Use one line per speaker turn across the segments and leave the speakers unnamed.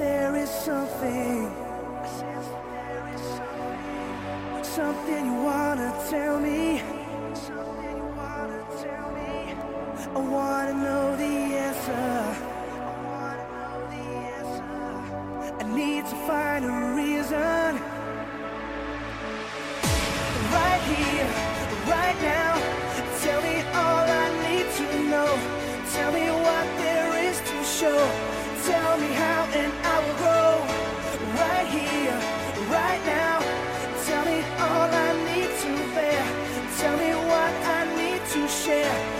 there is something, something you wanna tell me. I wanna know the answer. I need to find a reason. Right here, right now. share.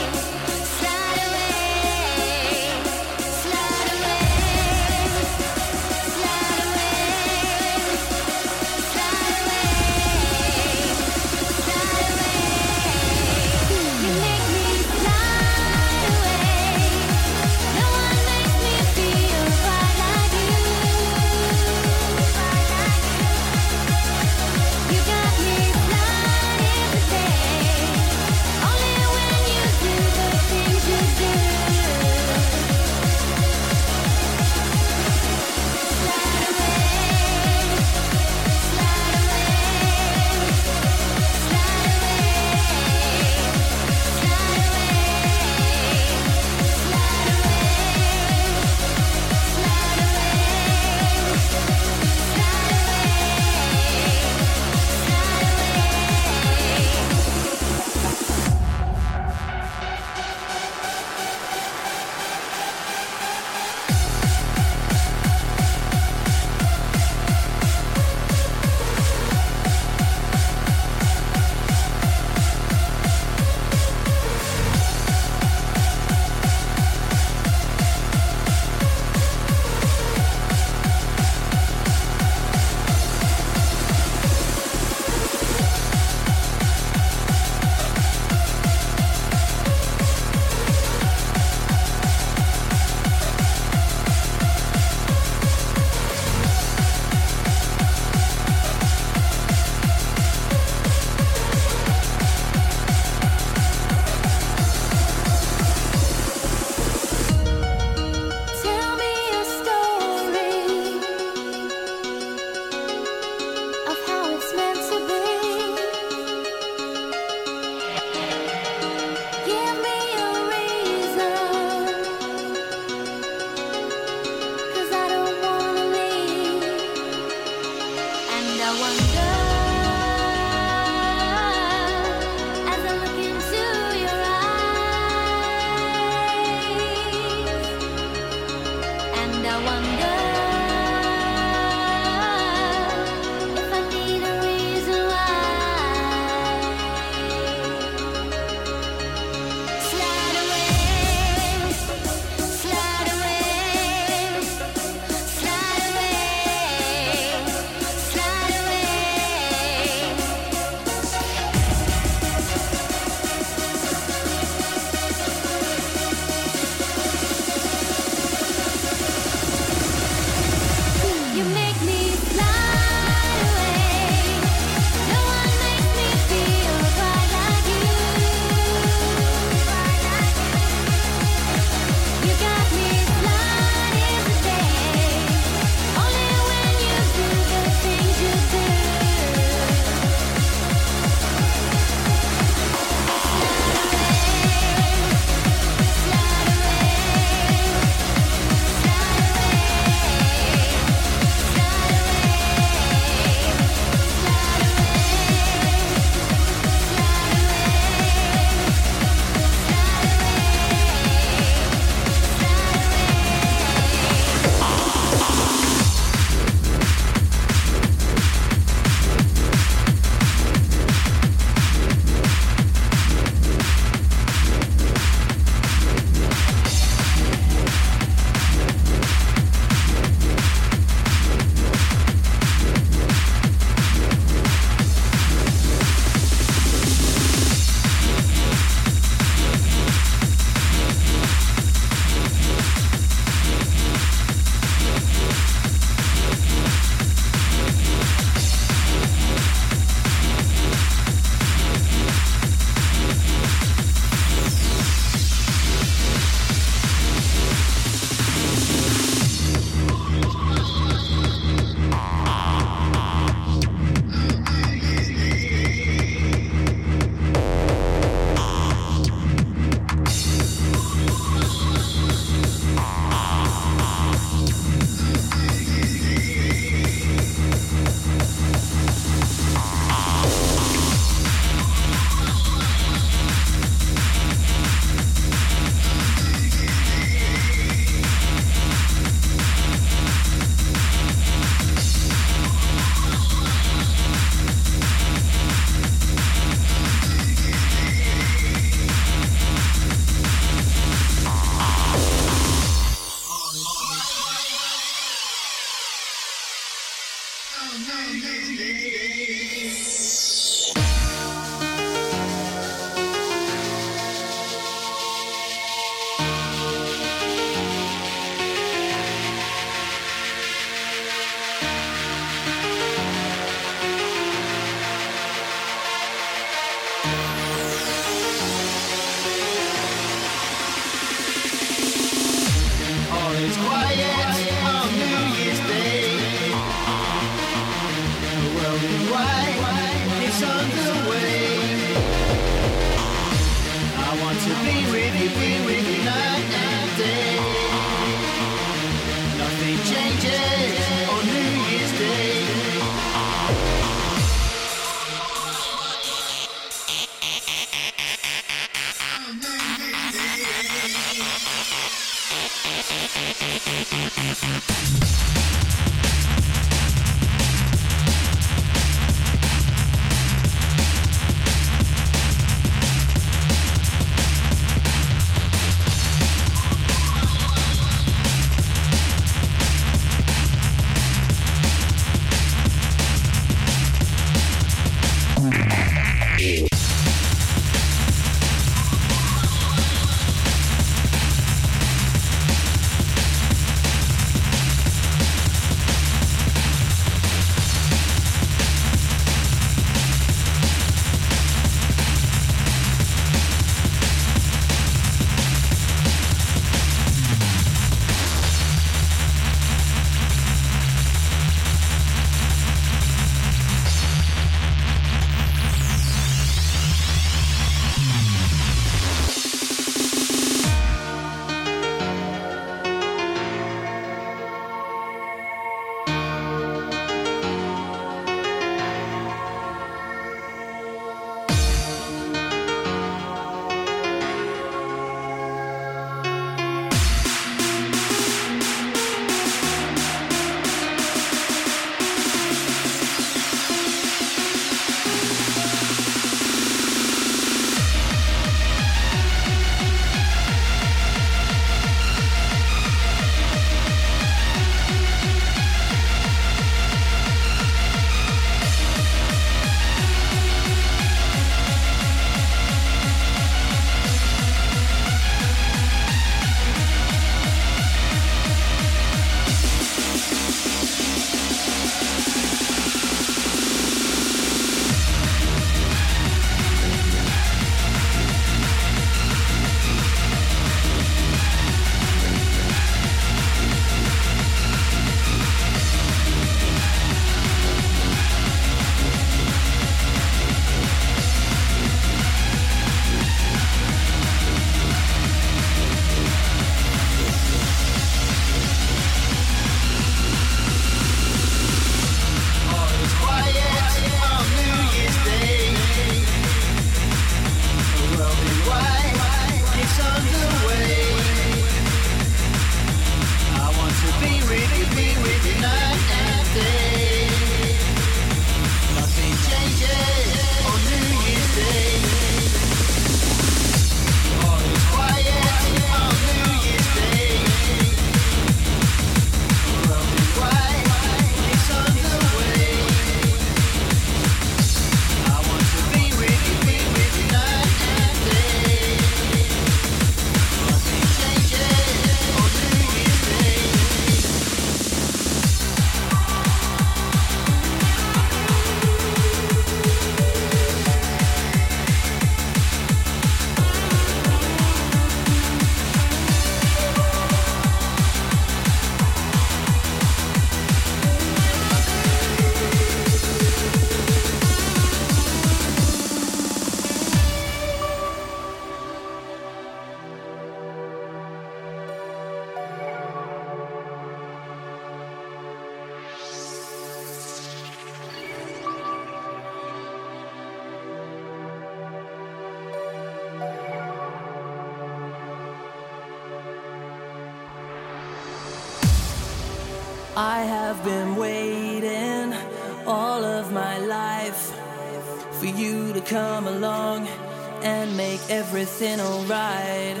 everything alright.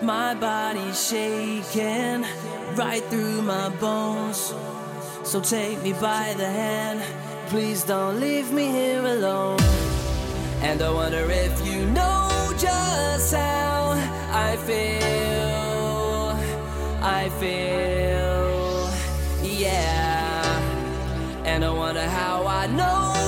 My body's shaking right through my bones. So take me by the hand,
please don't leave me here alone. And I wonder if you know just how I feel. I feel, yeah. And I wonder how I know.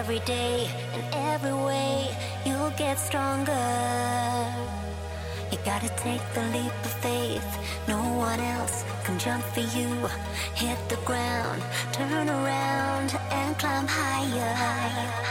Every day and every way, you'll get stronger. You gotta take the leap of faith. No one else can jump for you. Hit the ground, turn around, and climb higher. And